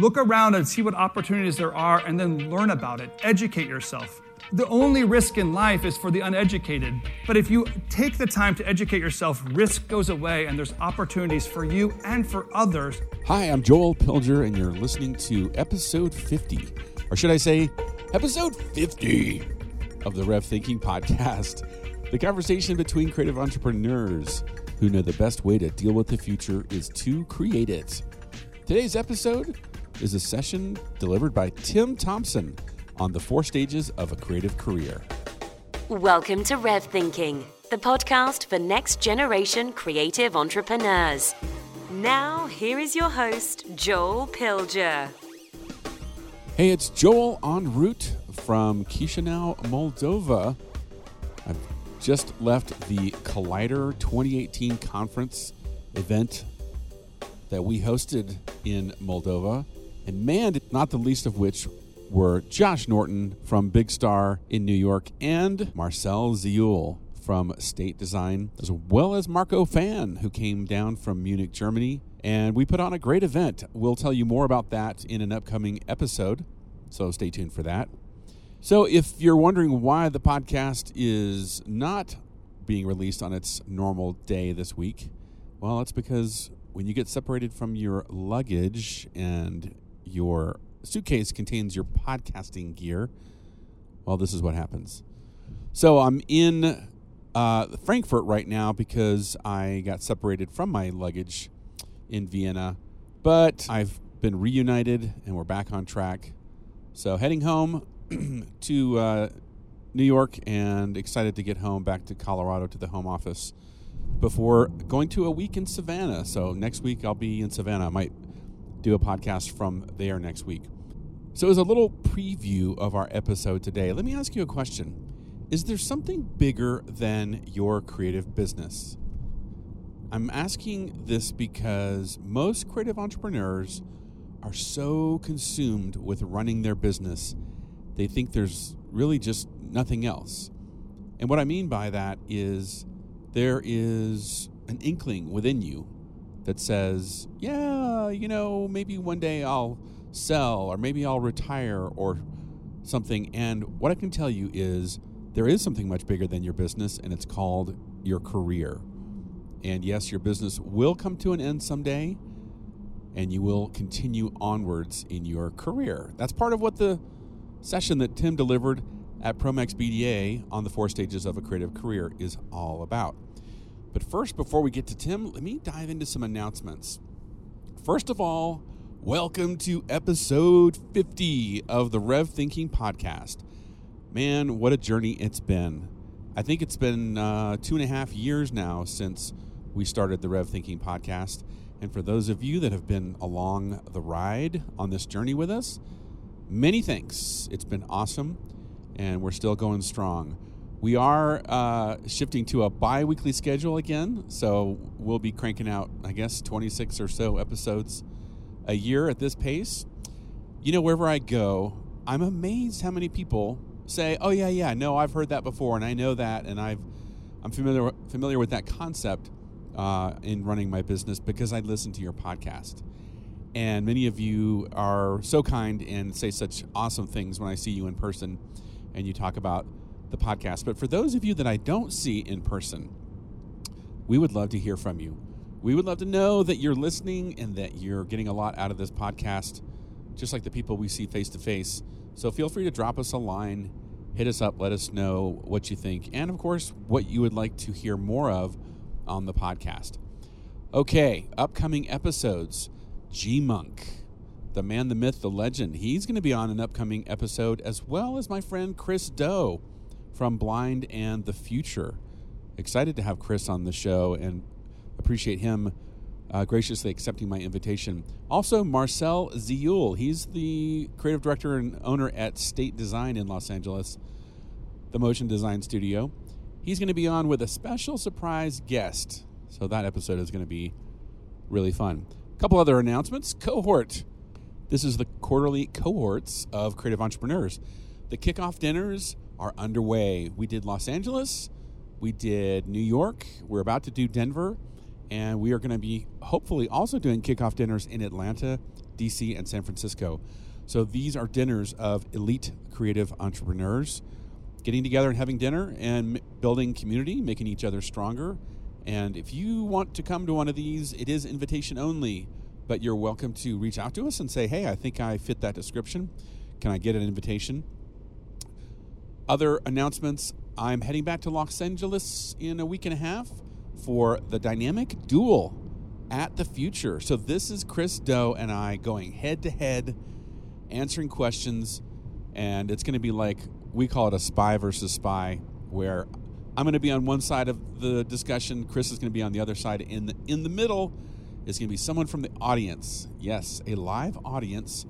Look around and see what opportunities there are and then learn about it. Educate yourself. The only risk in life is for the uneducated. But if you take the time to educate yourself, risk goes away and there's opportunities for you and for others. Hi, I'm Joel Pilger, and you're listening to episode 50, or should I say, episode 50 of the Rev Thinking Podcast. The conversation between creative entrepreneurs who know the best way to deal with the future is to create it. Today's episode is a session delivered by Tim Thompson on the four stages of a creative career. Welcome to Rev Thinking, the podcast for next generation creative entrepreneurs. Now, here is your host, Joel Pilger. Hey, it's Joel en route from Chisinau, Moldova. I've just left the Collider 2018 conference event that we hosted in Moldova. And man, not the least of which were Josh Norton from Big Star in New York and Marcel Ziul from State Design, as well as Marco Fan, who came down from Munich, Germany. And we put on a great event. We'll tell you more about that in an upcoming episode, so stay tuned for that. So, if you're wondering why the podcast is not being released on its normal day this week, well, it's because when you get separated from your luggage and your suitcase contains your podcasting gear, well, this is what happens. So I'm in uh, Frankfurt right now because I got separated from my luggage in Vienna, but I've been reunited and we're back on track. So heading home to uh, New York and excited to get home back to Colorado to the home office before going to a week in Savannah. So next week I'll be in Savannah. I might do a podcast from there next week. So, as a little preview of our episode today, let me ask you a question Is there something bigger than your creative business? I'm asking this because most creative entrepreneurs are so consumed with running their business, they think there's really just nothing else. And what I mean by that is there is an inkling within you that says, yeah, you know, maybe one day I'll sell or maybe I'll retire or something. And what I can tell you is there is something much bigger than your business, and it's called your career. And yes, your business will come to an end someday, and you will continue onwards in your career. That's part of what the session that Tim delivered at PromaxBDA on the four stages of a creative career is all about. But first, before we get to Tim, let me dive into some announcements. First of all, welcome to episode 50 of the Rev Thinking Podcast. Man, what a journey it's been. I think it's been uh, two and a half years now since we started the Rev Thinking Podcast. And for those of you that have been along the ride on this journey with us, many thanks. It's been awesome, and we're still going strong. We are uh, shifting to a bi weekly schedule again, so we'll be cranking out, I guess, 26 or so episodes a year at this pace. You know, wherever I go, I'm amazed how many people say, "Oh yeah, yeah, no, I've heard that before, and I know that, and I've I'm familiar familiar with that concept uh, in running my business because I listen to your podcast." And many of you are so kind and say such awesome things when I see you in person, and you talk about the podcast. But for those of you that I don't see in person, we would love to hear from you. We would love to know that you're listening and that you're getting a lot out of this podcast, just like the people we see face to face. So feel free to drop us a line, hit us up, let us know what you think, and of course, what you would like to hear more of on the podcast. Okay, upcoming episodes GMUNK, the man, the myth, the legend. He's going to be on an upcoming episode, as well as my friend Chris Do from Blind and the Futur. Excited to have Chris on the show and appreciate him uh, graciously accepting my invitation. Also, Marcel Ziul. He's the creative director and owner at State Design in Los Angeles, the motion design studio. He's going to be on with a special surprise guest. So that episode is going to be really fun. A couple other announcements. Cohort. This is the quarterly cohorts of creative entrepreneurs. The kickoff dinners are underway. We did Los Angeles, we did New York, we're about to do Denver, And we are going to be hopefully also doing kickoff dinners in Atlanta, DC, and San Francisco. So these are dinners of elite creative entrepreneurs getting together and having dinner and building community, making each other stronger. And if you want to come to one of these, it is invitation only, but you're welcome to reach out to us and say, hey, I think I fit that description. Can I get an invitation? Other announcements I'm heading back to Los Angeles in a week and a half for the dynamic duel at the Futur. So this is Chris Do and I going head to head, answering questions, and it's going to be like we call it a spy versus spy, where I'm going to be on one side of the discussion, Chris is going to be on the other side. In the in the middle is going to be someone from the audience. Yes, a live audience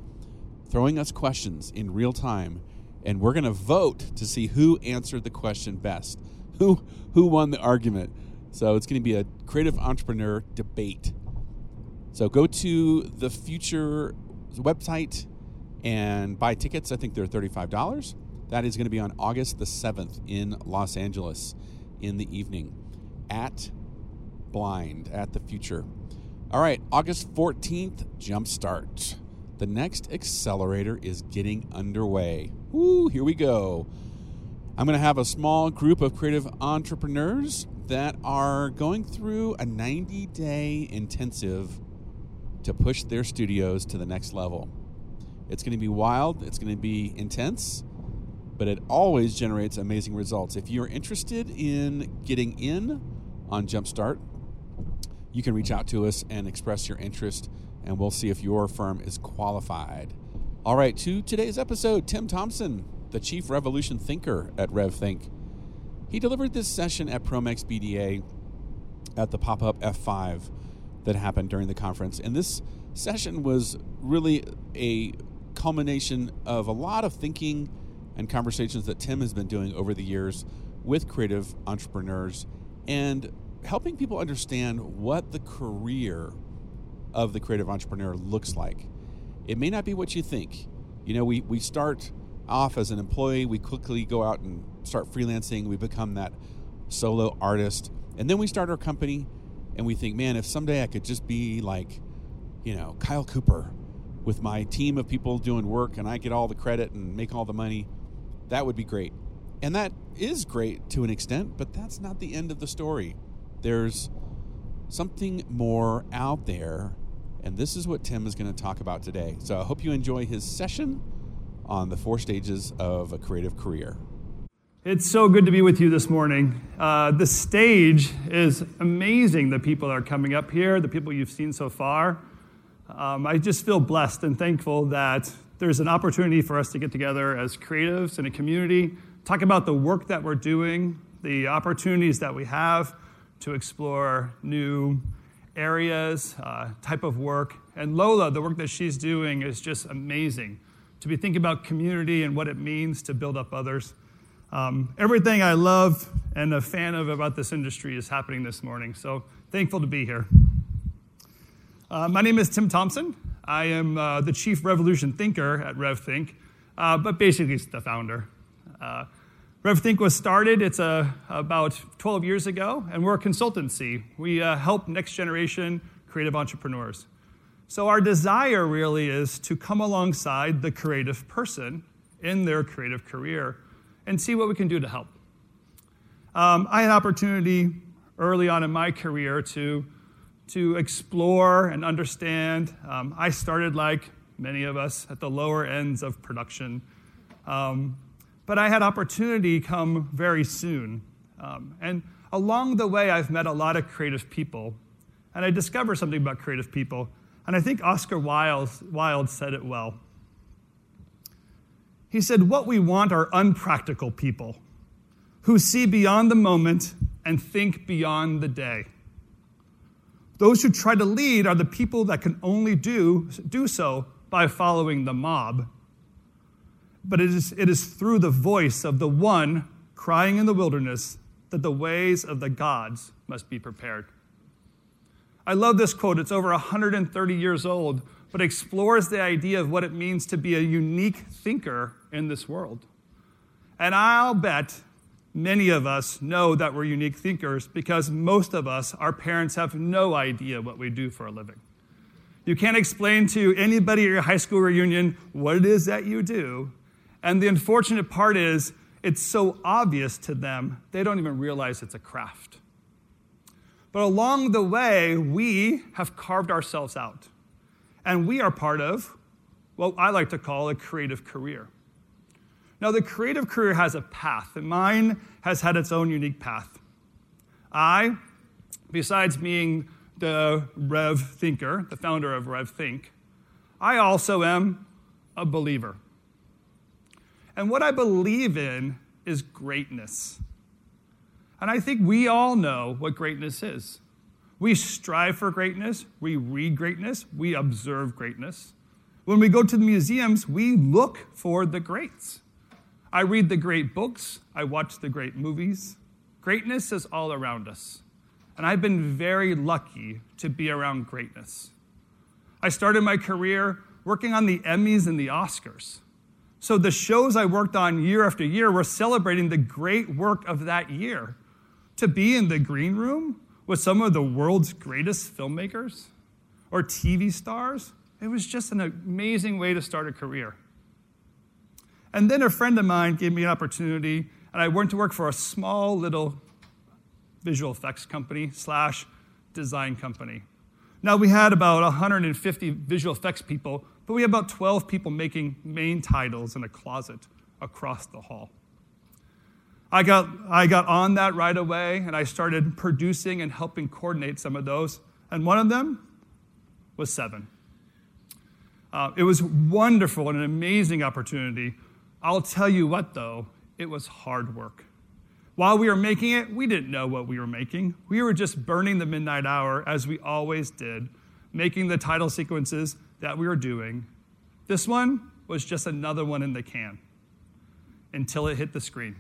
throwing us questions in real time, and we're going to vote to see who answered the question best, who who won the argument. So it's going to be a creative entrepreneur debate. So go to the Futur website and buy tickets. I think they're $35. That is going to be on August the 7th in Los Angeles in the evening at Blind at the Futur. All right, August 14th, Jumpstart. The next accelerator is getting underway. Woo, here we go. I'm going to have a small group of creative entrepreneurs that are going through a 90 day intensive to push their studios to the next level. It's going to be wild, it's going to be intense, but it always generates amazing results. If you're interested in getting in on Jumpstart, you can reach out to us and express your interest, and we'll see if your firm is qualified. All right, to today's episode, Tim Thompson, the Chief Revolution Thinker at RevThink. He delivered this session at PromaxBDA at the pop up F5 that happened during the conference. And this session was really a culmination of a lot of thinking and conversations that Tim has been doing over the years with creative entrepreneurs and helping people understand what the career of the creative entrepreneur looks like. It may not be what you think. You know, we, we start off as an employee, we quickly go out and start freelancing, we become that solo artist, and then we start our company and we think, man, if someday I could just be like, you know, Kyle Cooper with my team of people doing work and I get all the credit and make all the money, that would be great. And that is great to an extent, but that's not the end of the story. There's something more out there, and this is what Tim is going to talk about today. So I hope you enjoy his session on the four stages of a creative career. It's so good to be with you this morning. Uh, the stage is amazing. The people that are coming up here, the people you've seen so far. Um, I just feel blessed and thankful that there's an opportunity for us to get together as creatives in a community, talk about the work that we're doing, the opportunities that we have to explore new areas, uh, type of work. And Lola, the work that she's doing is just amazing to be thinking about community and what it means to build up others. Um, everything I love and a fan of about this industry is happening this morning. So thankful to be here. Uh, my name is Tim Thompson. I am uh, the chief revolution thinker at RevThink, uh, but basically it's the founder. RevThink was started, it's uh, about 12 years ago, and we're a consultancy. We uh, help next generation creative entrepreneurs. So, our desire really is to come alongside the creative person in their creative career and see what we can do to help. Um, I had opportunity early on in my career to, to explore and understand. Um, I started, like many of us, at the lower ends of production. Um, but I had opportunity come very soon. Um, and along the way, I've met a lot of creative people. And I discovered something about creative people and I think Oscar Wilde said it well. He said, What we want are unpractical people who see beyond the moment and think beyond the day. Those who try to lead are the people that can only do, do so by following the mob. But it is, it is through the voice of the one crying in the wilderness that the ways of the gods must be prepared. I love this quote. It's over 130 years old, but explores the idea of what it means to be a unique thinker in this world. And I'll bet Many of us know that we're unique thinkers because most of us, our parents, have no idea what we do for a living. You can't explain to anybody at your high school reunion what it is that you do. And the unfortunate part is, it's so obvious to them, they don't even realize it's a craft. But along the way, we have carved ourselves out. And we are part of what I like to call a creative career. Now, the creative career has a path, and mine has had its own unique path. I, besides being the Rev Thinker, the founder of Rev Think, I also am a believer. And what I believe in is greatness. And I think we all know what greatness is. We strive for greatness, we read greatness, we observe greatness. When we go to the museums, we look for the greats. I read the great books, I watch the great movies. Greatness is all around us. And I've been very lucky to be around greatness. I started my career working on the Emmys and the Oscars. So the shows I worked on year after year were celebrating the great work of that year. To be in the green room with some of the world's greatest filmmakers or TV stars, it was just an amazing way to start a career. And then a friend of mine gave me an opportunity, and I went to work for a small little visual effects company slash design company. Now we had about 150 visual effects people, but we had about 12 people making main titles in a closet across the hall. I got, I got on that right away, and I started producing and helping coordinate some of those. And one of them was Seven. Uh, it was wonderful and an amazing opportunity I'll tell you what, though, it was hard work. While we were making it, we didn't know what we were making. We were just burning the midnight hour as we always did, making the title sequences that we were doing. This one was just another one in the can until it hit the screen.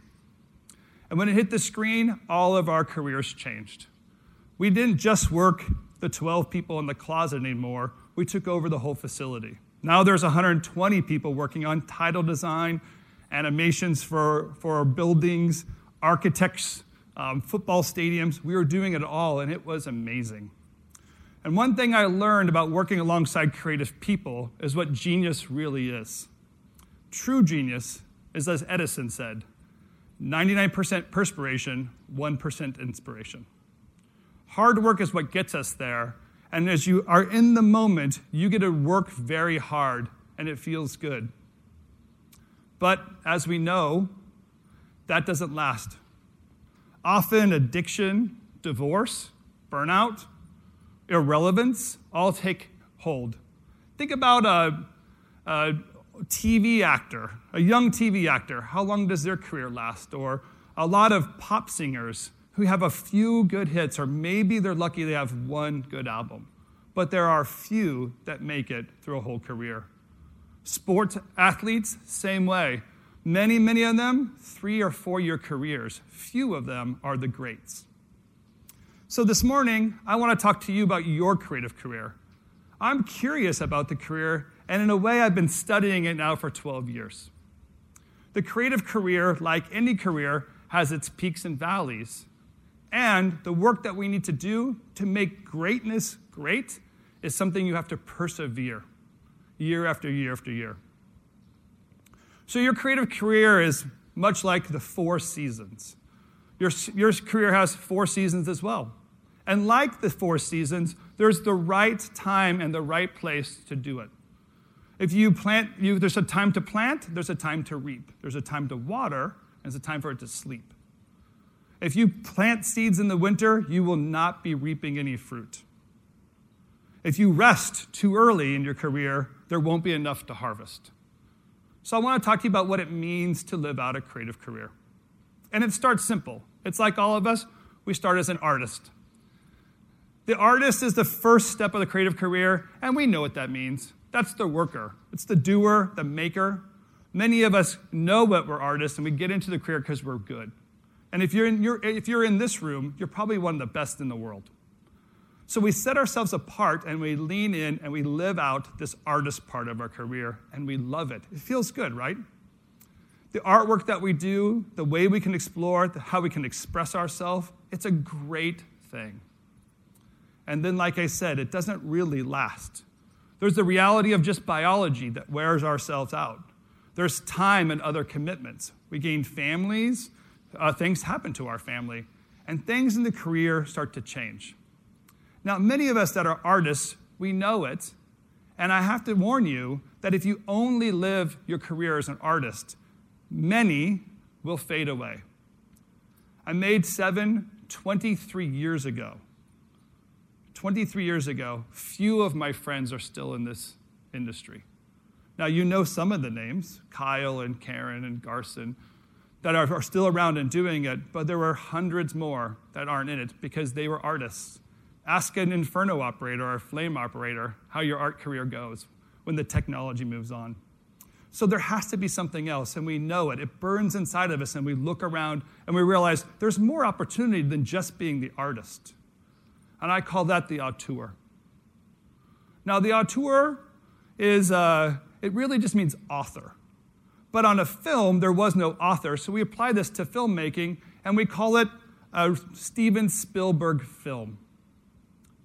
And when it hit the screen, all of our careers changed. We didn't just work the 12 people in the closet anymore, we took over the whole facility. Now there's 120 people working on title design, animations for, for buildings, architects, um, football stadiums. We were doing it all, and it was amazing. And one thing I learned about working alongside creative people is what genius really is. True genius is, as Edison said, 99% perspiration, 1% inspiration. Hard work is what gets us there, and as you are in the moment, you get to work very hard and it feels good. But as we know, that doesn't last. Often, addiction, divorce, burnout, irrelevance all take hold. Think about a, a, TV actor, a young TV actor. How long does their career last? Or a lot of pop singers who have a few good hits, or maybe they're lucky they have one good album. But there are few that make it through a whole career. Sports athletes, same way. Many, many of them, three or four year careers. Few of them are the greats. So this morning, I want to talk to you about your creative career. I'm curious about the career, and in a way, I've been studying it now for 12 years. The creative career, like any career, has its peaks and valleys and the work that we need to do to make greatness great is something you have to persevere year after year after year. So, your creative career is much like the four seasons. Your, your career has four seasons as well. And like the four seasons, there's the right time and the right place to do it. If you plant, you, there's a time to plant, there's a time to reap. There's a time to water, and there's a time for it to sleep. If you plant seeds in the winter, you will not be reaping any fruit. If you rest too early in your career, there won't be enough to harvest. So, I want to talk to you about what it means to live out a creative career. And it starts simple. It's like all of us, we start as an artist. The artist is the first step of the creative career, and we know what that means. That's the worker, it's the doer, the maker. Many of us know what we're artists, and we get into the career because we're good. And if you're, in, you're, if you're in this room, you're probably one of the best in the world. So we set ourselves apart and we lean in and we live out this artist part of our career and we love it. It feels good, right? the artwork that we do, the way we can explore, how we can express ourselves, it's a great thing. And then, like I said, it doesn't really last. There's the reality of just biology that wears ourselves out. There's time and other commitments. We gain families, uh, things happen to our family, and things in the career start to change. Now, many of us that are artists, we know it, and I have to warn you that if you only live your career as an artist, many will fade away. I made seven 23 years ago. 23 years ago, few of my friends are still in this industry. Now, you know some of the names Kyle and Karen and Garson that are, are still around and doing it, but there were hundreds more that aren't in it because they were artists. Ask an Inferno operator or a flame operator how your art career goes when the technology moves on. So there has to be something else, and we know it. It burns inside of us, and we look around and we realize there's more opportunity than just being the artist. And I call that the auteur. Now, the auteur is, uh, it really just means author. But on a film, there was no author, so we apply this to filmmaking, and we call it a Steven Spielberg film.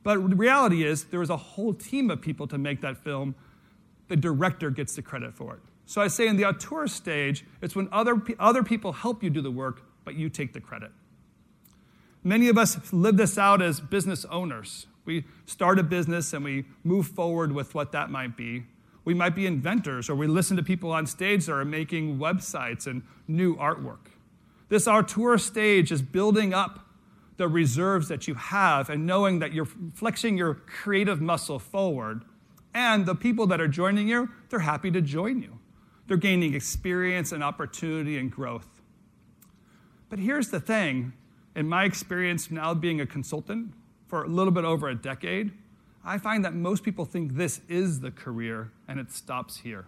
But the reality is, there was a whole team of people to make that film. The director gets the credit for it. So I say in the auteur stage, it's when other, other people help you do the work, but you take the credit. Many of us live this out as business owners. We start a business and we move forward with what that might be. We might be inventors, or we listen to people on stage that are making websites and new artwork. This auteur stage is building up the reserves that you have and knowing that you're flexing your creative muscle forward. And the people that are joining you, they're happy to join you. They're gaining experience and opportunity and growth. But here's the thing in my experience now being a consultant for a little bit over a decade, I find that most people think this is the career and it stops here.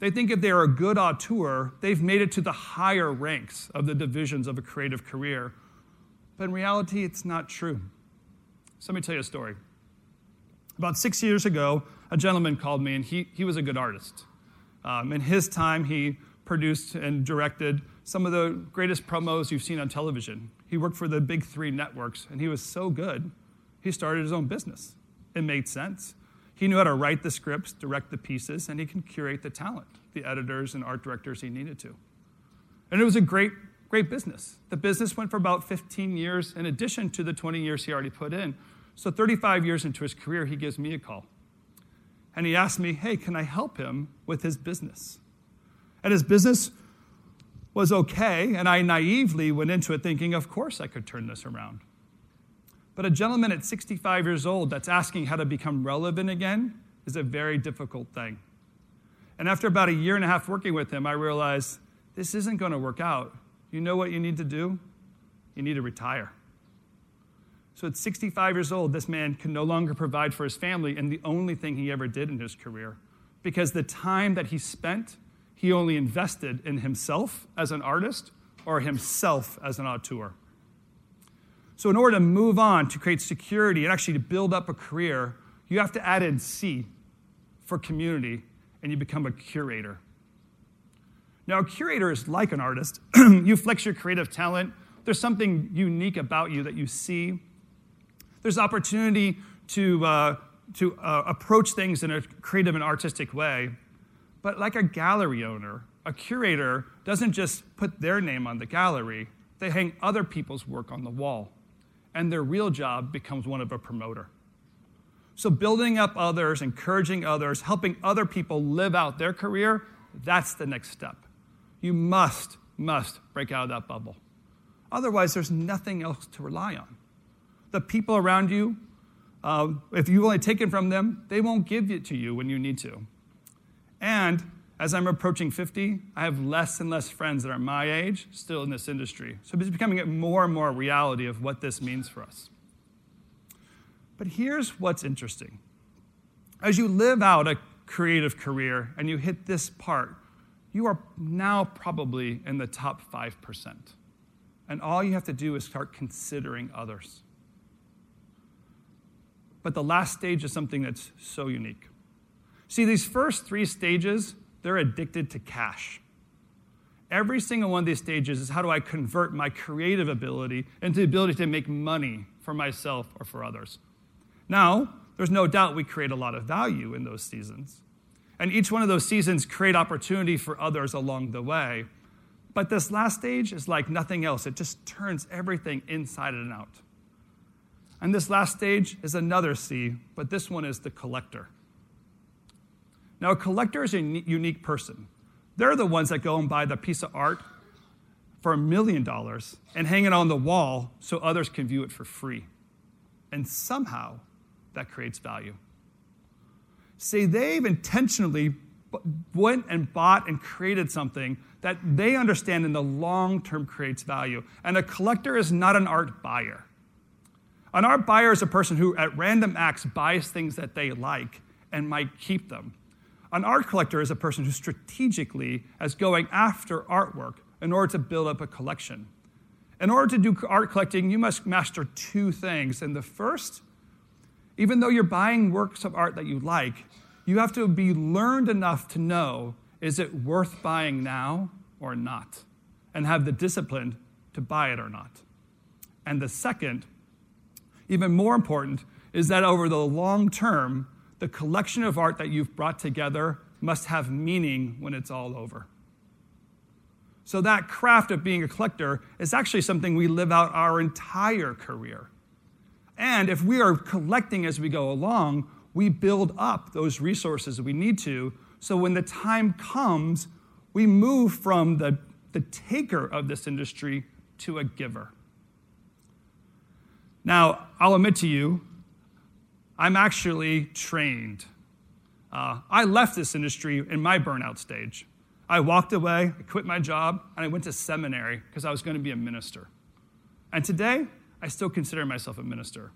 They think if they're a good auteur, they've made it to the higher ranks of the divisions of a creative career. But in reality, it's not true. So let me tell you a story. About six years ago, a gentleman called me, and he, he was a good artist. Um, in his time, he produced and directed some of the greatest promos you've seen on television. He worked for the big three networks, and he was so good, he started his own business. It made sense. He knew how to write the scripts, direct the pieces, and he can curate the talent, the editors and art directors he needed to. And it was a great, great business. The business went for about 15 years in addition to the 20 years he already put in. So 35 years into his career, he gives me a call and he asked me, Hey, can I help him with his business? And his business was okay, and I naively went into it thinking, Of course I could turn this around. But a gentleman at 65 years old that's asking how to become relevant again is a very difficult thing. And after about a year and a half working with him, I realized this isn't going to work out. You know what you need to do? You need to retire. So at 65 years old, this man can no longer provide for his family, and the only thing he ever did in his career. Because the time that he spent, he only invested in himself as an artist or himself as an auteur. So, in order to move on, to create security, and actually to build up a career, you have to add in C for community, and you become a curator. Now, a curator is like an artist. you flex your creative talent. There's something unique about you that you see there's opportunity to, uh, to uh, approach things in a creative and artistic way. But like a gallery owner, a curator doesn't just put their name on the gallery, they hang other people's work on the wall. And their real job becomes one of a promoter. So, building up others, encouraging others, helping other people live out their career, that's the next step. You must, must break out of that bubble. Otherwise, there's nothing else to rely on the people around you, uh, if you've only taken from them, they won't give it to you when you need to. And as I'm approaching 50, I have less and less friends that are my age still in this industry. So it's becoming more and more reality of what this means for us. But here's what's interesting. As you live out a creative career and you hit this part, you are now probably in the top 5%. And all you have to do is start considering others. But the last stage is something that's so unique. See, these first three stages, they're addicted to cash. Every single one of these stages is how do I convert my creative ability into the ability to make money for myself or for others. Now, there's no doubt we create a lot of value in those seasons. And each one of those seasons create opportunity for others along the way. But this last stage is like nothing else. It just turns everything inside and out. And this last stage is another C, but this one is the collector. Now, a collector is a unique person. They're the ones that go and buy the piece of art for a million dollars and hang it on the wall so others can view it for free. And somehow that creates value. See, they've intentionally went and bought and created something that they understand in the long term creates value. And a collector is not an art buyer. An art buyer is a person who, at random acts, buys things that they like and might keep them. An art collector is a person who strategically is going after artwork in order to build up a collection. In order to do art collecting, you must master two things. And the first, even though you're buying works of art that you like, you have to be learned enough to know is it worth buying now or not? And have the discipline to buy it or not. And the second, even more important, is that over the long term, the collection of art that you've brought together must have meaning when it's all over. So, that craft of being a collector is actually something we live out our entire career. And if we are collecting as we go along, we build up those resources we need to. So, when the time comes, we move from the, the taker of this industry to a giver. Now, I'll admit to you, I'm actually trained. Uh, I left this industry in my burnout stage. I walked away, I quit my job, and I went to seminary because I was going to be a minister. And today, I still consider myself a minister.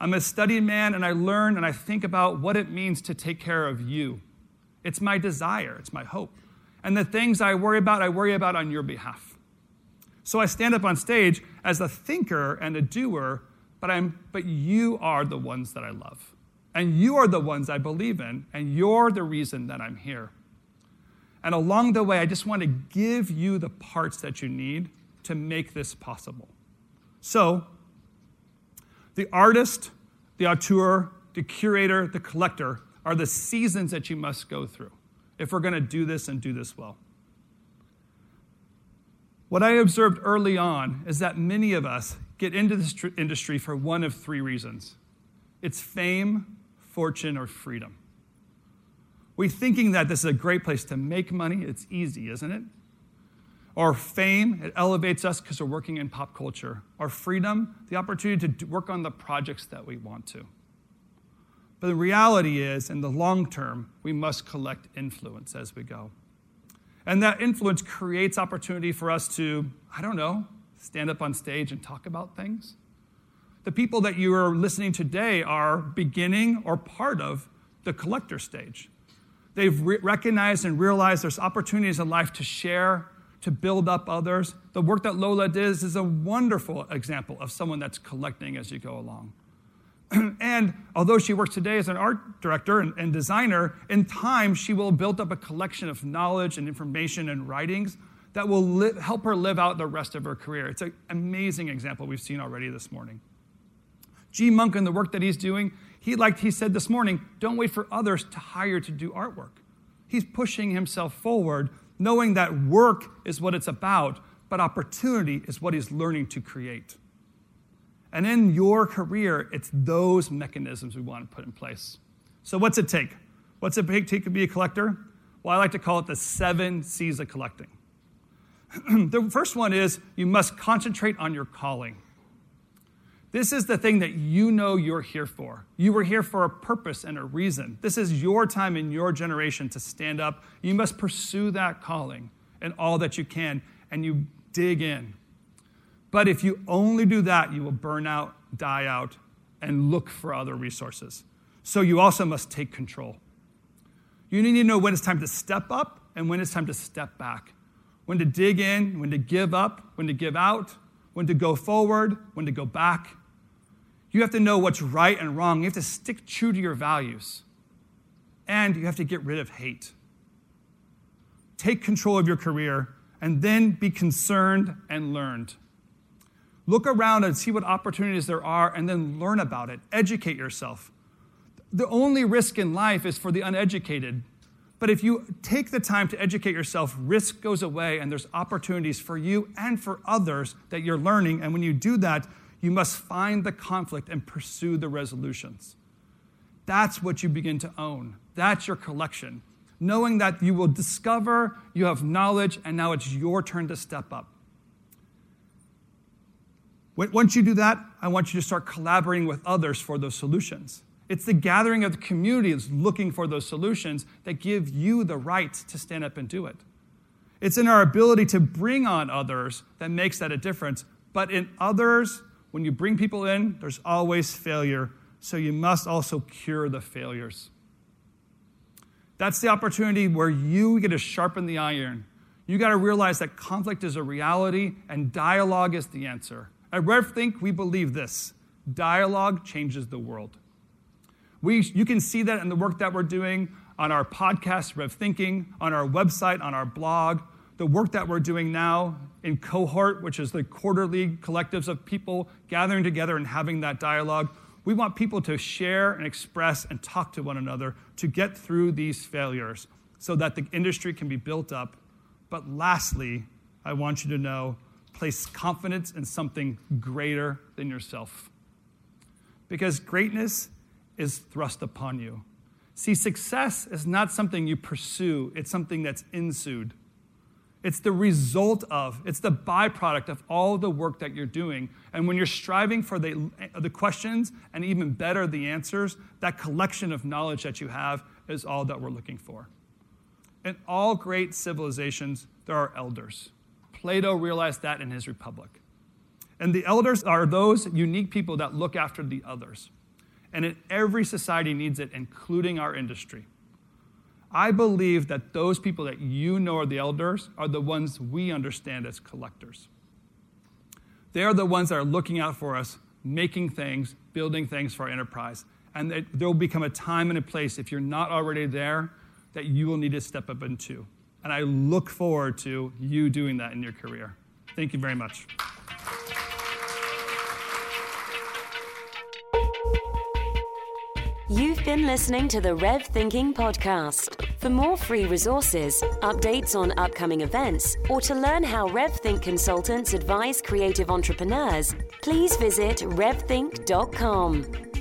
I'm a studied man, and I learn and I think about what it means to take care of you. It's my desire, it's my hope. And the things I worry about, I worry about on your behalf. So I stand up on stage as a thinker and a doer but, I'm, but you are the ones that I love. And you are the ones I believe in, and you're the reason that I'm here. And along the way, I just want to give you the parts that you need to make this possible. So, the artist, the auteur, the curator, the collector are the seasons that you must go through if we're going to do this and do this well. What I observed early on is that many of us get into this tr- industry for one of three reasons it's fame, fortune, or freedom. We thinking that this is a great place to make money, it's easy, isn't it? Or fame, it elevates us because we're working in pop culture. Or freedom, the opportunity to work on the projects that we want to. But the reality is, in the long term, we must collect influence as we go. And that influence creates opportunity for us to, I don't know, stand up on stage and talk about things. The people that you are listening today are beginning or part of the collector stage. They've re- recognized and realized there's opportunities in life to share, to build up others. The work that Lola does is a wonderful example of someone that's collecting as you go along. and although she works today as an art director and, and designer, in time she will build up a collection of knowledge and information and writings that will help her live out the rest of her career. It's an amazing example we've seen already this morning. GMUNK and the work that he's doing, he like he said this morning, don't wait for others to hire to do artwork. He's pushing himself forward, knowing that work is what it's about, but opportunity is what he's learning to create. And in your career, it's those mechanisms we want to put in place. So, what's it take? What's it take to be a collector? Well, I like to call it the seven C's of collecting. the first one is you must concentrate on your calling. This is the thing that you know you're here for. You were here for a purpose and a reason. This is your time in your generation to stand up. You must pursue that calling and all that you can, and you dig in. But if you only do that, you will burn out, die out, and look for other resources. So you also must take control. You need to know when it's time to step up and when it's time to step back when to dig in, when to give up, when to give out, when to go forward, when to go back. You have to know what's right and wrong. You have to stick true to your values. And you have to get rid of hate. Take control of your career and then be concerned and learned. Look around and see what opportunities there are and then learn about it. Educate yourself. The only risk in life is for the uneducated. But if you take the time to educate yourself, risk goes away and there's opportunities for you and for others that you're learning. And when you do that, you must find the conflict and pursue the resolutions. That's what you begin to own. That's your collection. Knowing that you will discover, you have knowledge, and now it's your turn to step up. Once you do that, I want you to start collaborating with others for those solutions. It's the gathering of the community that's looking for those solutions that give you the right to stand up and do it. It's in our ability to bring on others that makes that a difference. But in others, when you bring people in, there's always failure. So you must also cure the failures. That's the opportunity where you get to sharpen the iron. You got to realize that conflict is a reality and dialogue is the answer. At RevThink, we believe this dialogue changes the world. We, you can see that in the work that we're doing on our podcast, Rev Thinking, on our website, on our blog, the work that we're doing now in Cohort, which is the quarterly collectives of people gathering together and having that dialogue. We want people to share and express and talk to one another to get through these failures so that the industry can be built up. But lastly, I want you to know place confidence in something greater than yourself. Because greatness is thrust upon you. See, success is not something you pursue, it's something that's ensued. It's the result of, it's the byproduct of all the work that you're doing. And when you're striving for the, the questions and even better, the answers, that collection of knowledge that you have is all that we're looking for. In all great civilizations, there are elders. Plato realized that in his Republic. And the elders are those unique people that look after the others. And in every society needs it, including our industry. I believe that those people that you know are the elders are the ones we understand as collectors. They are the ones that are looking out for us, making things, building things for our enterprise. And there will become a time and a place, if you're not already there, that you will need to step up into. And I look forward to you doing that in your career. Thank you very much. You've been listening to the Rev Thinking Podcast. For more free resources, updates on upcoming events, or to learn how RevThink consultants advise creative entrepreneurs, please visit revthink.com.